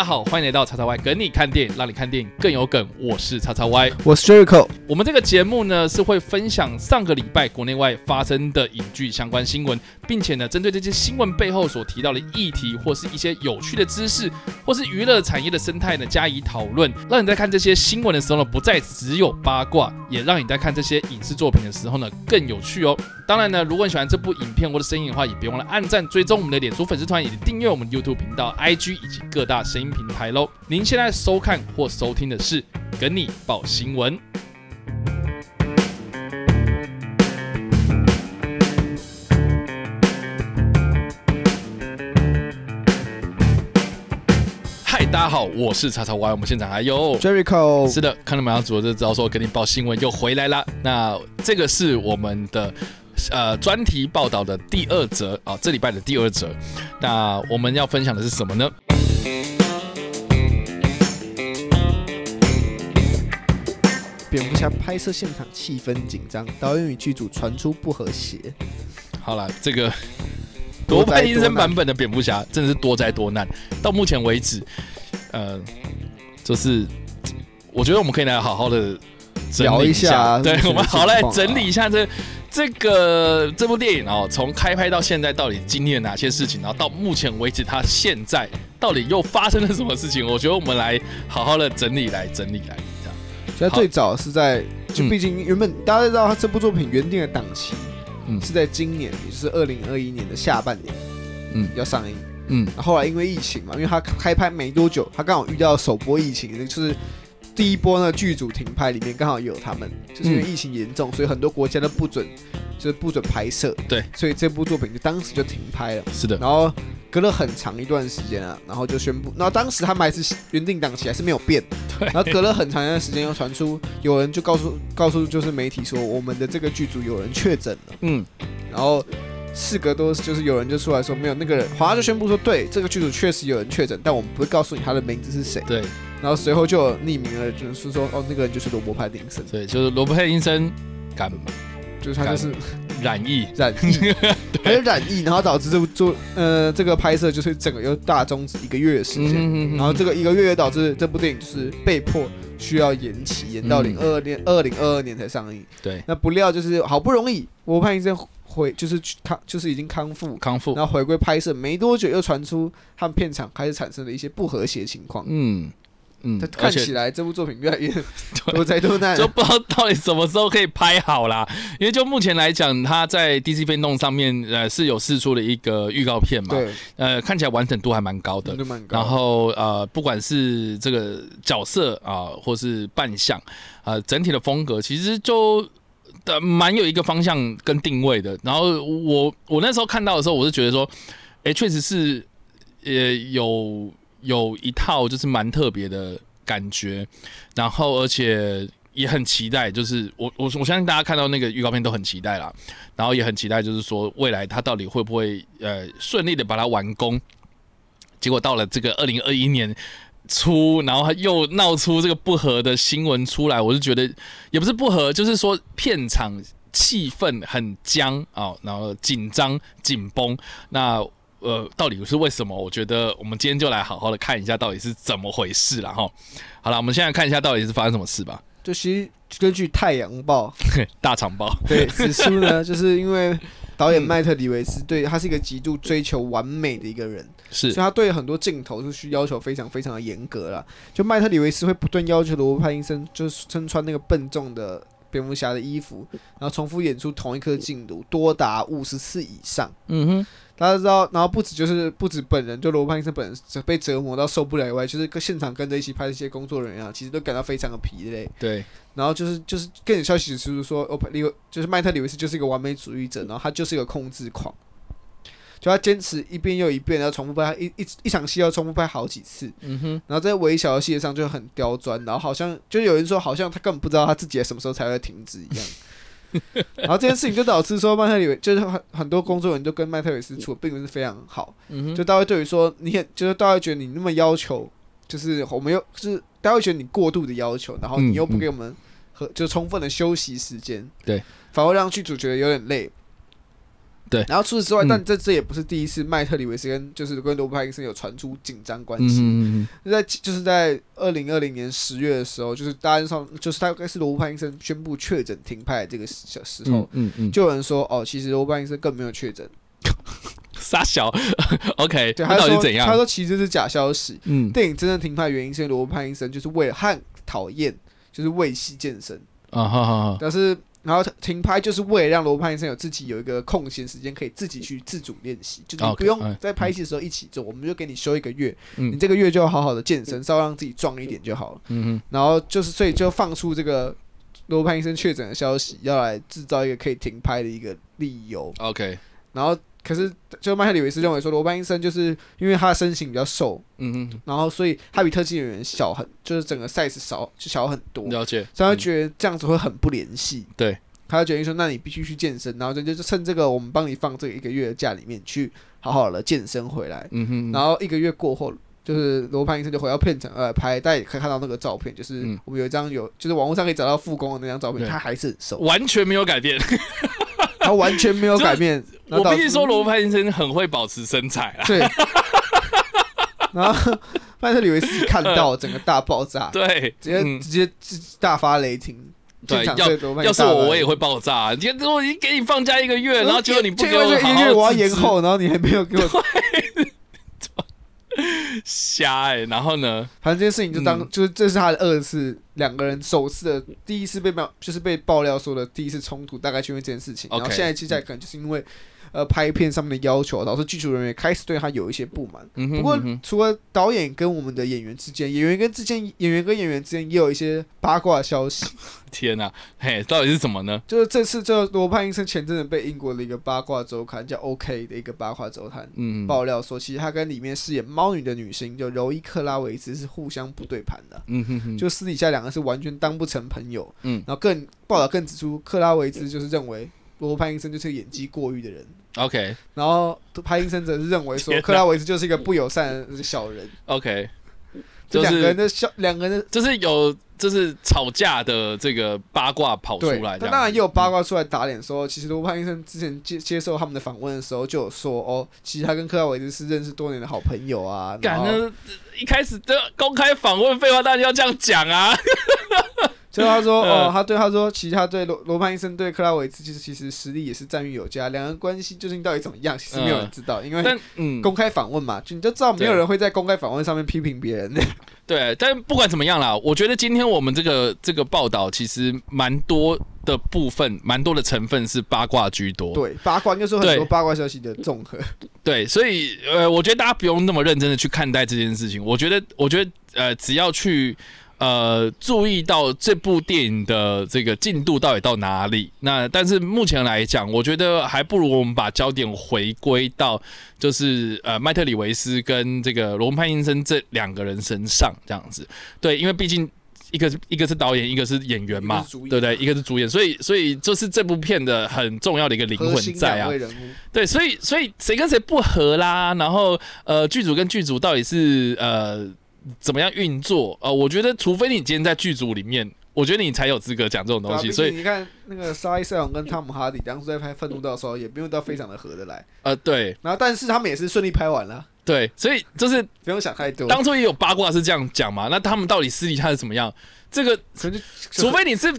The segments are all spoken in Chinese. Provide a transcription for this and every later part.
大家好，欢迎来到叉叉 Y 跟你看电影，让你看电影更有梗。我是叉叉 Y，我是 Jericho。我们这个节目呢是会分享上个礼拜国内外发生的影剧相关新闻，并且呢针对这些新闻背后所提到的议题，或是一些有趣的知识，或是娱乐产业的生态呢加以讨论，让你在看这些新闻的时候呢不再只有八卦，也让你在看这些影视作品的时候呢更有趣哦。当然呢，如果你喜欢这部影片或者声音的话，也别忘了按赞、追踪我们的脸书粉丝团，以及订阅我们 YouTube 频道、IG 以及各大声音平台喽。您现在收看或收听的是《跟你报新闻》。好，我是叉叉 Y，我们现场还有 Jericho，是的，看到马上组就知道说给你报新闻又回来了。那这个是我们的呃专题报道的第二则啊，这礼拜的第二则。那我们要分享的是什么呢？蝙蝠侠拍摄现场气氛紧张，导演与剧组传出不和谐。好了，这个罗伯医生版本的蝙蝠侠真的是多灾多难。到目前为止，呃，就是我觉得我们可以来好好的聊一下，对，我们好来整理一下这这个这部电影哦，从开拍到现在到底经历了哪些事情，然后到目前为止它现在到底又发生了什么事情？我觉得我们来好好的整理来整理来这样。其实最早是在，就毕竟原本大家都知道，他这部作品原定的档期，嗯，是在今年，也就是二零二一年的下半年，嗯，要上映，嗯，后来因为疫情嘛，因为他开拍没多久，他刚好遇到首播疫情，就是第一波呢剧组停拍里面刚好有他们，就是因为疫情严重，所以很多国家都不准，就是不准拍摄，对，所以这部作品就当时就停拍了，是的，然后。隔了很长一段时间啊，然后就宣布，然后当时他们还是原定档期还是没有变，对。然后隔了很长一段时间又传出有人就告诉告诉就是媒体说我们的这个剧组有人确诊了，嗯。然后事隔多就是有人就出来说没有那个人，好像就宣布说对这个剧组确实有人确诊，但我们不会告诉你他的名字是谁，对。然后随后就匿名了，就是说哦那个人就是罗伯派丁森，对，就是罗伯派丁森感就是他就是染疫，染疫，还有染疫，然后导致这部做呃这个拍摄就是整个又大终止一个月的时间，然后这个一个月也导致这部电影就是被迫需要延期，延到零二二年二零二二年才上映。对，那不料就是好不容易我潘医生回就是康就是已经康复康复，然后回归拍摄没多久又传出他们片场开始产生了一些不和谐情况。嗯。嗯，看起来这部作品越来越 多灾多难，就不知道到底什么时候可以拍好啦。因为就目前来讲，他在 DC 飞动上面呃是有试出了一个预告片嘛，对，呃看起来完整度还蛮高的，然后呃不管是这个角色啊，或是扮相啊，整体的风格其实就的蛮有一个方向跟定位的。然后我我那时候看到的时候，我是觉得说，哎，确实是呃有。有一套就是蛮特别的感觉，然后而且也很期待，就是我我我相信大家看到那个预告片都很期待啦，然后也很期待，就是说未来他到底会不会呃顺利的把它完工？结果到了这个二零二一年初，然后又闹出这个不和的新闻出来，我就觉得也不是不和，就是说片场气氛很僵啊，然后紧张紧绷，那。呃，到底是为什么？我觉得我们今天就来好好的看一下到底是怎么回事了哈。好了，我们现在看一下到底是发生什么事吧。就其实根据《太阳报》大长报对指出呢，就是因为导演麦特里维斯对他是一个极度追求完美的一个人，是，所以他对很多镜头是需要求非常非常的严格了。就麦特里维斯会不断要求罗伯·派丁森就是身穿那个笨重的蝙蝠侠的衣服，然后重复演出同一颗镜头多达五十次以上。嗯哼。大家知道，然后不止就是不止本人，就罗伯·潘医生本人被折磨到受不了以外，就是跟现场跟着一起拍的一些工作人员啊，其实都感到非常的疲累。对，然后就是就是更有消息指出说，哦，李就是麦特·里维斯就是一个完美主义者，然后他就是一个控制狂，就他坚持一遍又一遍，然后重复拍一一一场戏要重复拍好几次。嗯哼，然后在微小的细节上就很刁钻，然后好像就有人说，好像他根本不知道他自己什么时候才会停止一样。然后这件事情就导致说，麦特里维就是很很多工作人员都跟麦特里维斯处并不是非常好，就大家对于说，你很就是大家觉得你那么要求，就是我们又就是大家会觉得你过度的要求，然后你又不给我们和就充分的休息时间，对，反而让剧组觉得有点累。对，然后除此之外，但这这也不是第一次麦特里维斯跟就是跟罗伯·派金森有传出紧张关系。嗯在就是在二零二零年十月的时候，就是大家上就是大概是罗伯·派金森宣布确诊停拍这个小时候，嗯嗯，就有人说哦，其实罗伯·派金森更没有确诊。傻小，OK，对，他到底怎样？他说其实是假消息。嗯，电影真正停拍原因是罗伯·派金森就是为了和讨厌，就是为戏健身啊，哈哈。但是。然后停拍就是为了让罗胖医生有自己有一个空闲时间，可以自己去自主练习，就你不用在拍戏的时候一起做，我们就给你休一个月，你这个月就要好好的健身，稍微让自己壮一点就好了。嗯然后就是所以就放出这个罗胖医生确诊的消息，要来制造一个可以停拍的一个理由。OK。然后。可是，就麦克里维斯认为说，罗班医生就是因为他的身形比较瘦，嗯嗯，然后所以他比特技演员小很，就是整个 size 少就小很多。了解，所以他觉得这样子会很不联系。对，他就决定说，那你必须去健身，然后就就趁这个我们帮你放这个一个月的假里面去好好的健身回来。嗯哼，然后一个月过后，就是罗盘医生就回到片场呃拍，大家也可以看到那个照片，就是我们有一张有，就是网络上可以找到复工的那张照片，他还是很瘦，完全没有改变。他完全没有改变。我必须说，罗伯·先生很会保持身材啊。对。然后麦特里维斯看到整个大爆炸，对，直接直接大发雷霆。对，要要是我，我也会爆炸。你看，我已经给你放假一个月，然后结果你不给我一个月，我要延后，然后你还没有给我。瞎哎，然后呢？反正这件事情就当就是这是他的二次两个人首次的第一次被爆，就是被爆料说的第一次冲突，大概就因为这件事情。然后现在接下来可能就是因为。呃，拍片上面的要求导致剧组人员开始对他有一些不满。不过，除了导演跟我们的演员之间，演员跟之间，演员跟演员之间也有一些八卦消息。天呐，嘿，到底是什么呢？就是这次，这罗胖医生前阵子被英国的一个八卦周刊叫 OK 的一个八卦周刊爆料说，其实他跟里面饰演猫女的女星就柔伊克拉维兹是互相不对盘的。嗯哼哼，就私底下两个是完全当不成朋友。嗯，然后更报道更指出，克拉维兹就是认为罗伯潘医生就是演技过誉的人。OK，然后拍音生则是认为说克拉维兹就是一个不友善的小人。OK，这两个人的笑，两个人就是有就是吵架的这个八卦跑出来。当然也有八卦出来打脸，说其实罗潘医生之前接接受他们的访问的时候就有说，哦，其实他跟克拉维斯是认识多年的好朋友啊。敢呢？一开始的公开访问废话当然要这样讲啊。所以他说，哦，他对他说，其实他对罗罗曼医生对克拉维茨其实其实实力也是赞誉有加，两人关系究竟到底怎么样，其实没有人知道，因为公开访问嘛，就你就知道没有人会在公开访问上面批评别人。对，但不管怎么样啦，我觉得今天我们这个这个报道其实蛮多的部分，蛮多的成分是八卦居多。对，八卦就是很多八卦消息的综合。对，所以呃，我觉得大家不用那么认真的去看待这件事情。我觉得，我觉得呃，只要去。呃，注意到这部电影的这个进度到底到哪里？那但是目前来讲，我觉得还不如我们把焦点回归到就是呃麦特里维斯跟这个罗潘医生这两个人身上这样子。对，因为毕竟一个 一个是导演，一个是演员嘛，对不对？一个是主演，所以所以就是这部片的很重要的一个灵魂在啊。对，所以所以谁跟谁不合啦？然后呃，剧组跟剧组到底是呃。怎么样运作？呃，我觉得除非你今天在剧组里面，我觉得你才有资格讲这种东西。所以你看，那个沙伊塞隆跟汤姆哈迪当初在拍《愤怒》的时候，也不用到非常的合得来。呃，对。然后，但是他们也是顺利拍完了。对，所以就是不用想太多。当初也有八卦是这样讲嘛？那他们到底私底下是怎么样？这个，除非你是。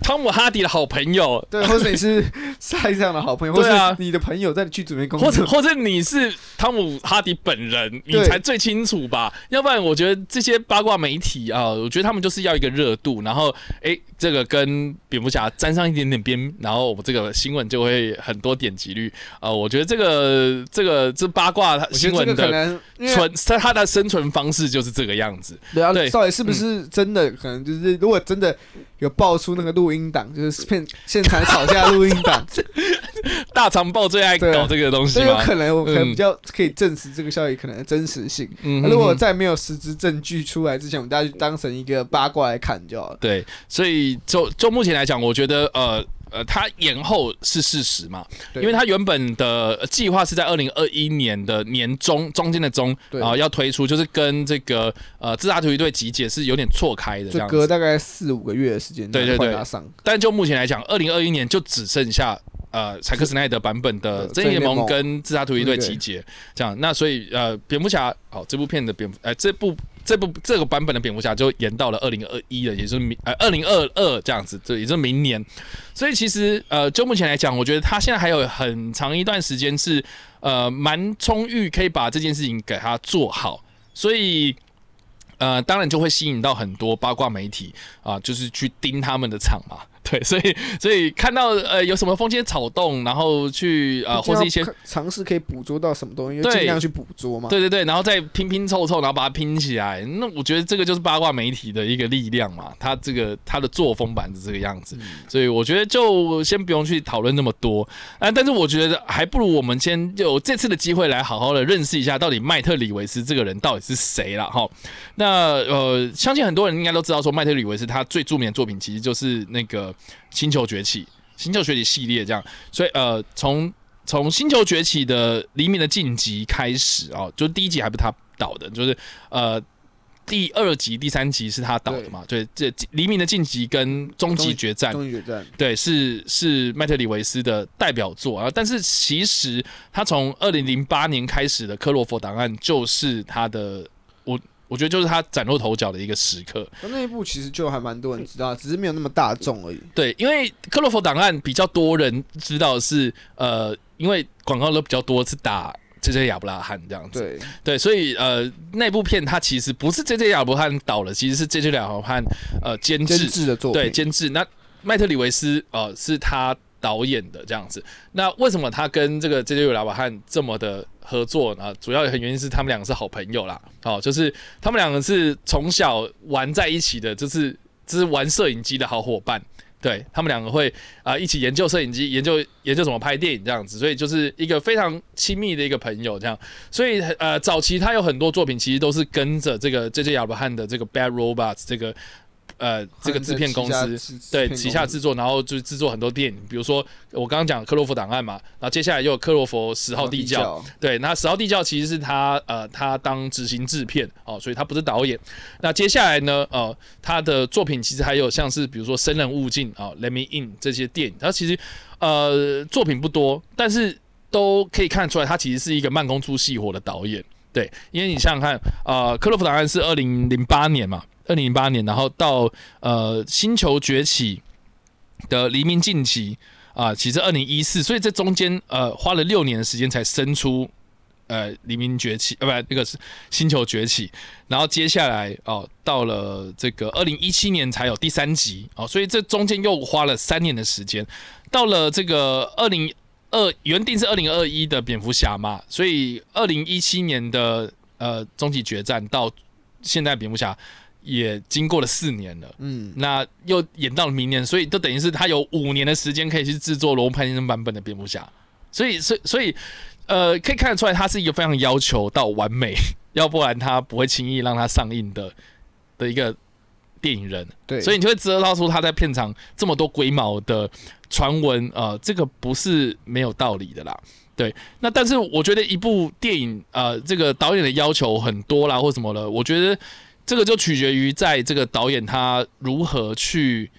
汤姆哈迪的好朋友，对，或者你是赛上的好朋友，或者你的朋友在剧组里面工作，或者或者你是汤姆哈迪本人，你才最清楚吧？要不然，我觉得这些八卦媒体啊，我觉得他们就是要一个热度，然后哎，这个跟蝙蝠侠沾上一点点边，然后我们这个新闻就会很多点击率啊。我觉得这个这个这八卦新闻的存，它的生存方式就是这个样子。对啊，到底是不是真的？可能就是如果真的。有爆出那个录音档，就是现现场吵架录音档。大长报最爱搞这个东西，所以有可能我可能比较可以证实这个消息可能的真实性。嗯，如果在没有实质证据出来之前，我们大家就当成一个八卦来看就好了。对，所以就就目前来讲，我觉得呃。呃，他延后是事实嘛？因为他原本的计划是在二零二一年的年中中间的中啊要推出，就是跟这个呃自杀突击队集结是有点错开的，就隔大概四五个月的时间，对对对，但就目前来讲，二零二一年就只剩下呃柴克斯奈德版本的正义联盟跟自杀突击队集结，这样，那所以呃蝙蝠侠哦这部片的蝙蝠呃这部。这部这个版本的蝙蝠侠就延到了二零二一了，也就是明呃二零二二这样子，这也就是明年。所以其实呃就目前来讲，我觉得他现在还有很长一段时间是呃蛮充裕，可以把这件事情给他做好。所以呃当然就会吸引到很多八卦媒体啊，就是去盯他们的场嘛。对，所以所以看到呃有什么风间草动，然后去呃或是一些尝试可以捕捉到什么东西，就尽量去捕捉嘛。对对对，然后再拼拼凑凑，然后把它拼起来。那我觉得这个就是八卦媒体的一个力量嘛，它这个它的作风版是这个样子。所以我觉得就先不用去讨论那么多啊，但是我觉得还不如我们先就这次的机会来好好的认识一下，到底麦特里维斯这个人到底是谁了哈。那呃，相信很多人应该都知道，说麦特里维斯他最著名的作品其实就是那个。星球崛起，星球崛起系列这样，所以呃，从从星球崛起的黎明的晋级开始啊，就第一集还不是他导的，就是呃第二集、第三集是他导的嘛？对，这黎明的晋级跟终极决战，终极决战，对，是是麦特里维斯的代表作啊。但是其实他从二零零八年开始的《克洛佛档案》就是他的我。我觉得就是他崭露头角的一个时刻。那一部其实就还蛮多人知道，只是没有那么大众而已。对，因为《克洛夫档案》比较多人知道是呃，因为广告都比较多，是打 J J 亚伯拉罕这样子。对对，所以呃，那部片它其实不是 J J 亚伯拉罕导了，其实是 J J 亚伯拉罕呃监制的作品。对，监制。那麦特里维斯呃是他。导演的这样子，那为什么他跟这个 J J 拉瓦汉这么的合作啊？主要很原因是他们两个是好朋友啦，哦，就是他们两个是从小玩在一起的，就是就是玩摄影机的好伙伴，对他们两个会啊一起研究摄影机，研究研究怎么拍电影这样子，所以就是一个非常亲密的一个朋友这样，所以呃早期他有很多作品其实都是跟着这个 J J 亚伯汉的这个 Bad Robots 这个。呃，这个制片公司对旗下制作，然后就制作很多电影，比如说我刚刚讲《克洛弗档案》嘛，然后接下来又有《克洛弗十号地窖》，对，那十号地窖其实是他呃他当执行制片哦，所以他不是导演。那接下来呢，呃，他的作品其实还有像是比如说《生人勿近》啊，《Let Me In》这些电影，他其实呃作品不多，但是都可以看出来，他其实是一个慢工出细活的导演。对，因为你想想看，呃，《克洛弗档案》是二零零八年嘛。二零零八年，然后到呃《星球崛起》的黎明近期啊，其实二零一四，所以这中间呃花了六年的时间才生出呃《黎明崛起》呃不那个是《星球崛起》，然后接下来哦到了这个二零一七年才有第三集哦，所以这中间又花了三年的时间，到了这个二零二原定是二零二一的蝙蝠侠嘛，所以二零一七年的呃终极决战到现在蝙蝠侠。也经过了四年了，嗯，那又演到了明年，所以就等于是他有五年的时间可以去制作罗潘先生版本的蝙蝠侠，所以，所以，所以，呃，可以看得出来，他是一个非常要求到完美，要不然他不会轻易让他上映的的一个电影人。对，所以你就会知道说他在片场这么多龟毛的传闻，呃，这个不是没有道理的啦。对，那但是我觉得一部电影，呃，这个导演的要求很多啦，或什么的，我觉得。这个就取决于在这个导演他如何去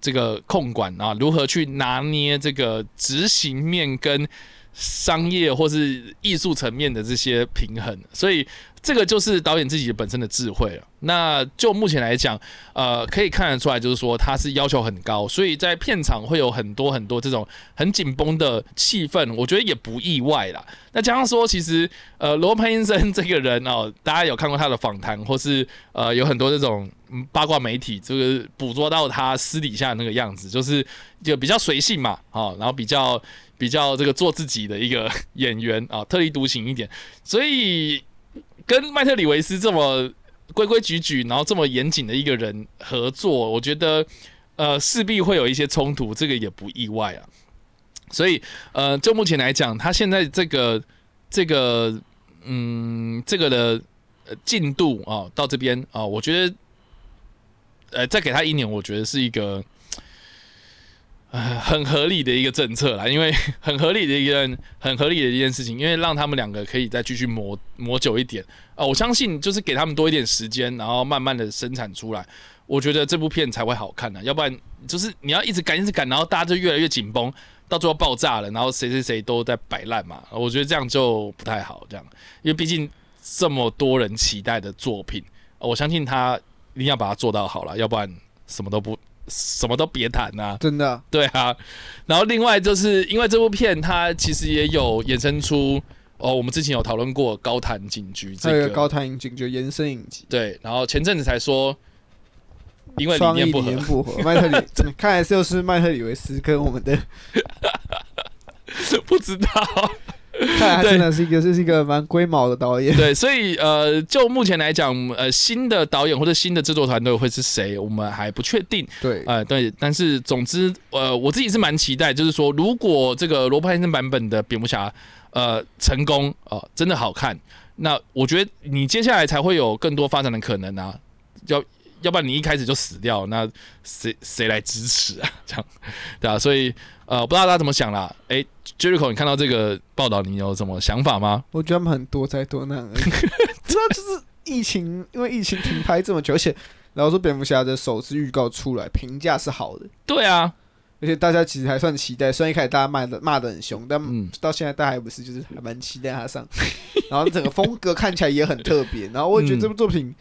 这个控管啊，如何去拿捏这个执行面跟商业或是艺术层面的这些平衡，所以。这个就是导演自己本身的智慧了。那就目前来讲，呃，可以看得出来，就是说他是要求很高，所以在片场会有很多很多这种很紧绷的气氛，我觉得也不意外啦。那加上说，其实呃，罗潘先生这个人哦，大家有看过他的访谈，或是呃，有很多这种八卦媒体，就是捕捉到他私底下那个样子，就是就比较随性嘛，啊，然后比较比较这个做自己的一个 演员啊，特立独行一点，所以。跟麦特里维斯这么规规矩矩，然后这么严谨的一个人合作，我觉得呃势必会有一些冲突，这个也不意外啊。所以呃，就目前来讲，他现在这个这个嗯这个的进度啊，到这边啊，我觉得呃再给他一年，我觉得是一个。呃，很合理的一个政策啦，因为很合理的一件很合理的一件事情，因为让他们两个可以再继续磨磨久一点啊，我相信就是给他们多一点时间，然后慢慢的生产出来，我觉得这部片才会好看呢。要不然就是你要一直赶一直赶，然后大家就越来越紧绷。到最后爆炸了，然后谁谁谁都在摆烂嘛，我觉得这样就不太好，这样，因为毕竟这么多人期待的作品，我相信他一定要把它做到好了，要不然什么都不什么都别谈呐，真的，对啊。然后另外就是因为这部片它其实也有衍生出。哦，我们之前有讨论过高谈警局这个。高谈警局延伸影集，对，然后前阵子才说，因为理念不合，不合，麦特里，看来就是麦特里维斯跟我们的，不知道，看来真的是一个，这是一个蛮龟毛的导演，对，所以呃，就目前来讲，呃，新的导演或者新的制作团队会是谁，我们还不确定，对，呃，对，但是总之，呃，我自己是蛮期待，就是说，如果这个罗伯·派森版本的蝙蝠侠。呃，成功哦，真的好看。那我觉得你接下来才会有更多发展的可能啊。要要不然你一开始就死掉，那谁谁来支持啊？这样对啊。所以呃，不知道大家怎么想啦。哎，Jericho，你看到这个报道，你有什么想法吗？我觉得他们很多灾多难，主要就是疫情，因为疫情停拍这么久，而且然后说蝙蝠侠的首次预告出来，评价是好的。对啊。而且大家其实还算期待，虽然一开始大家骂的骂的很凶，但到现在大家还不是，就是还蛮期待他上。然后整个风格看起来也很特别。然后我也觉得这部作品，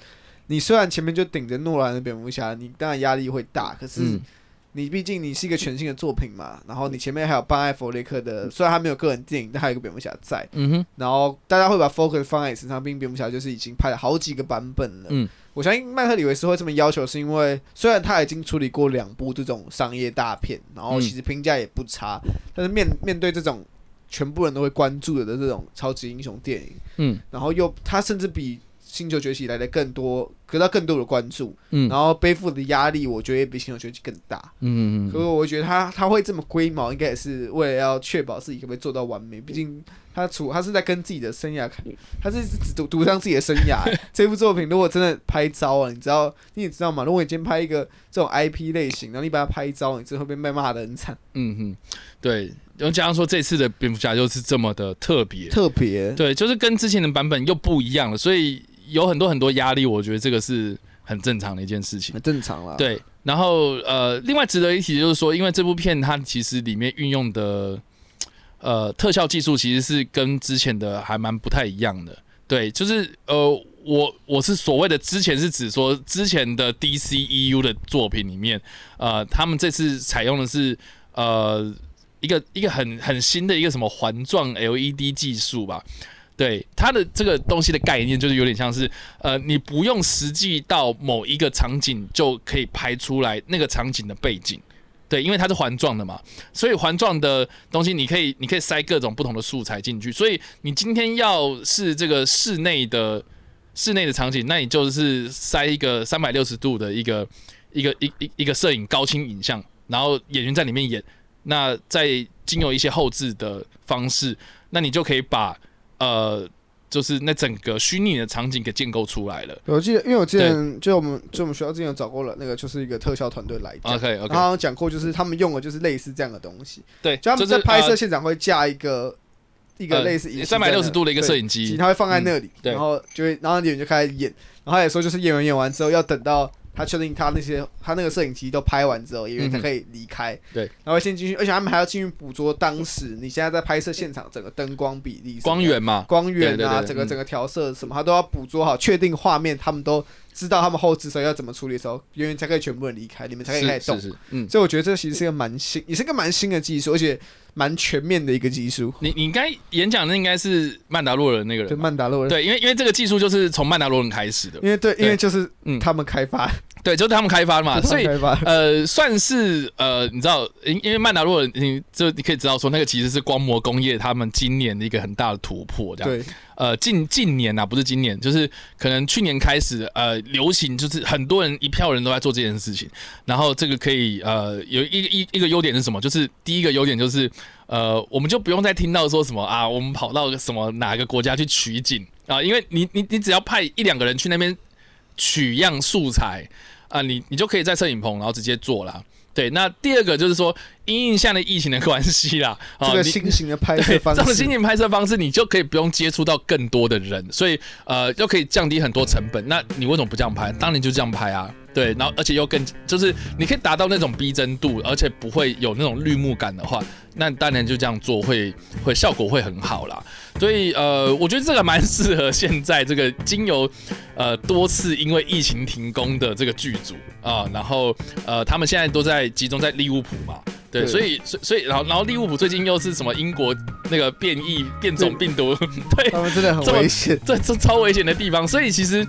你虽然前面就顶着诺兰的蝙蝠侠，你当然压力会大，可是你毕竟你是一个全新的作品嘛。然后你前面还有班艾弗雷克的，虽然他没有个人电影，但还有一个蝙蝠侠在。嗯哼。然后大家会把 focus 放在你身上，并蝙蝠侠就是已经拍了好几个版本了。嗯。我相信麦克里维斯会这么要求，是因为虽然他已经处理过两部这种商业大片，然后其实评价也不差，但是面面对这种全部人都会关注的这种超级英雄电影，嗯，然后又他甚至比。星球崛起来的更多，得到更多的关注，嗯，然后背负的压力，我觉得也比星球崛起更大，嗯嗯所以我觉得他他会这么龟毛，应该也是为了要确保自己可不可以做到完美。毕竟他除他是在跟自己的生涯，他是只赌赌上自己的生涯。这部作品如果真的拍糟了，你知道你也知道嘛？如果你今天拍一个这种 IP 类型，然后你把它拍糟，你真的会被被骂的很惨。嗯哼，对。然后加上说这次的蝙蝠侠就是这么的特别，特别，对，就是跟之前的版本又不一样了，所以。有很多很多压力，我觉得这个是很正常的一件事情，很正常啦。对，然后呃，另外值得一提就是说，因为这部片它其实里面运用的呃特效技术其实是跟之前的还蛮不太一样的。对，就是呃，我我是所谓的之前是指说之前的 DCEU 的作品里面，呃，他们这次采用的是呃一个一个很很新的一个什么环状 LED 技术吧。对它的这个东西的概念，就是有点像是，呃，你不用实际到某一个场景就可以拍出来那个场景的背景，对，因为它是环状的嘛，所以环状的东西你可以你可以塞各种不同的素材进去，所以你今天要是这个室内的室内的场景，那你就是塞一个三百六十度的一个一个一一一个摄影高清影像，然后演员在里面演，那再经由一些后置的方式，那你就可以把。呃，就是那整个虚拟的场景给建构出来了。我记得，因为我之前就我们就我们学校之前有找过了，那个就是一个特效团队来讲，OK OK，然后讲过就是他们用的就是类似这样的东西，对，就他们在拍摄现场会架一个一个类似三百六十度的一个摄影机，他会放在那里，然后就会然后演员就开始演，然后他也说就是演员演完之后要等到。他确定他那些他那个摄影机都拍完之后，演员才可以离开。对，然后先进去，而且他们还要进去捕捉当时你现在在拍摄现场整个灯光比例、光源嘛，光源啊，整个整个调色什么，他都要捕捉好，确定画面，他们都知道他们后置时候要怎么处理的时候，演员才可以全部人离开，你们才可以开始动。嗯，所以我觉得这其实是一个蛮新，也是个蛮新的技术，而且。蛮全面的一个技术。你你应该演讲的应该是曼达洛人那个人，对曼达洛人。对，因为因为这个技术就是从曼达洛人开始的。因为对，因为就是嗯，他们开发，对，就是他们开发嘛，所以呃，算是呃，你知道，因因为曼达洛人，你就你可以知道说，那个其实是光魔工业他们今年的一个很大的突破，这样。对。呃，近近年呐，不是今年，就是可能去年开始，呃，流行就是很多人一票人都在做这件事情。然后这个可以呃，有一一一个优点是什么？就是第一个优点就是。呃，我们就不用再听到说什么啊，我们跑到什么哪个国家去取景啊？因为你你你只要派一两个人去那边取样素材，啊，你你就可以在摄影棚然后直接做啦。对，那第二个就是说，因应下的疫情的关系啦，这个新型的拍摄方式，这种新型拍摄方式，你就可以不用接触到更多的人，所以呃，就可以降低很多成本。那你为什么不这样拍？当然就这样拍啊。对，然后而且又更就是你可以达到那种逼真度，而且不会有那种绿幕感的话，那当然就这样做会会效果会很好啦。所以呃，我觉得这个蛮适合现在这个经由呃多次因为疫情停工的这个剧组啊，然后呃他们现在都在集中在利物浦嘛，对，所以所所以然后然后利物浦最近又是什么英国那个变异变种病毒，对，他们真的很危险，这这超危险的地方，所以其实。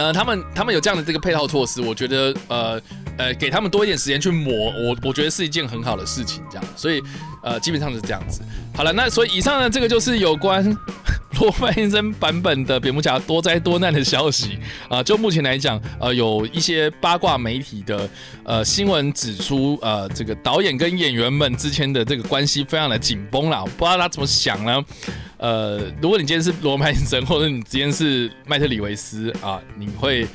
呃，他们他们有这样的这个配套措施，我觉得呃呃，给他们多一点时间去磨，我我觉得是一件很好的事情，这样，所以呃，基本上是这样子。好了，那所以以上呢，这个就是有关 罗曼先生版本的蝙蝠侠多灾多难的消息啊。就目前来讲，呃，有一些八卦媒体的呃新闻指出，呃，这个导演跟演员们之间的这个关系非常的紧绷了，不知道他怎么想呢？呃，如果你今天是罗曼森，或者你今天是麦特里维斯啊，你会，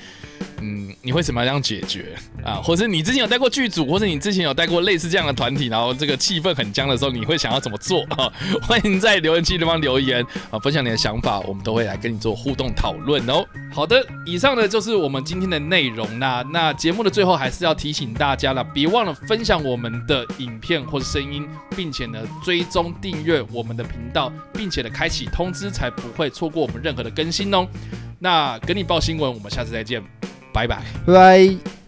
嗯，你会怎么样解决啊？或者你之前有带过剧组，或者你之前有带过类似这样的团体，然后这个气氛很僵的时候，你会想要怎么做啊？欢迎在留言区地方留言啊，分享你的想法，我们都会来跟你做互动讨论哦。好的，以上呢就是我们今天的内容啦。那节目的最后还是要提醒大家了，别忘了分享我们的影片或者声音，并且呢追踪订阅我们的频道，并且呢。开启通知，才不会错过我们任何的更新哦。那给你报新闻，我们下次再见，拜拜，拜拜。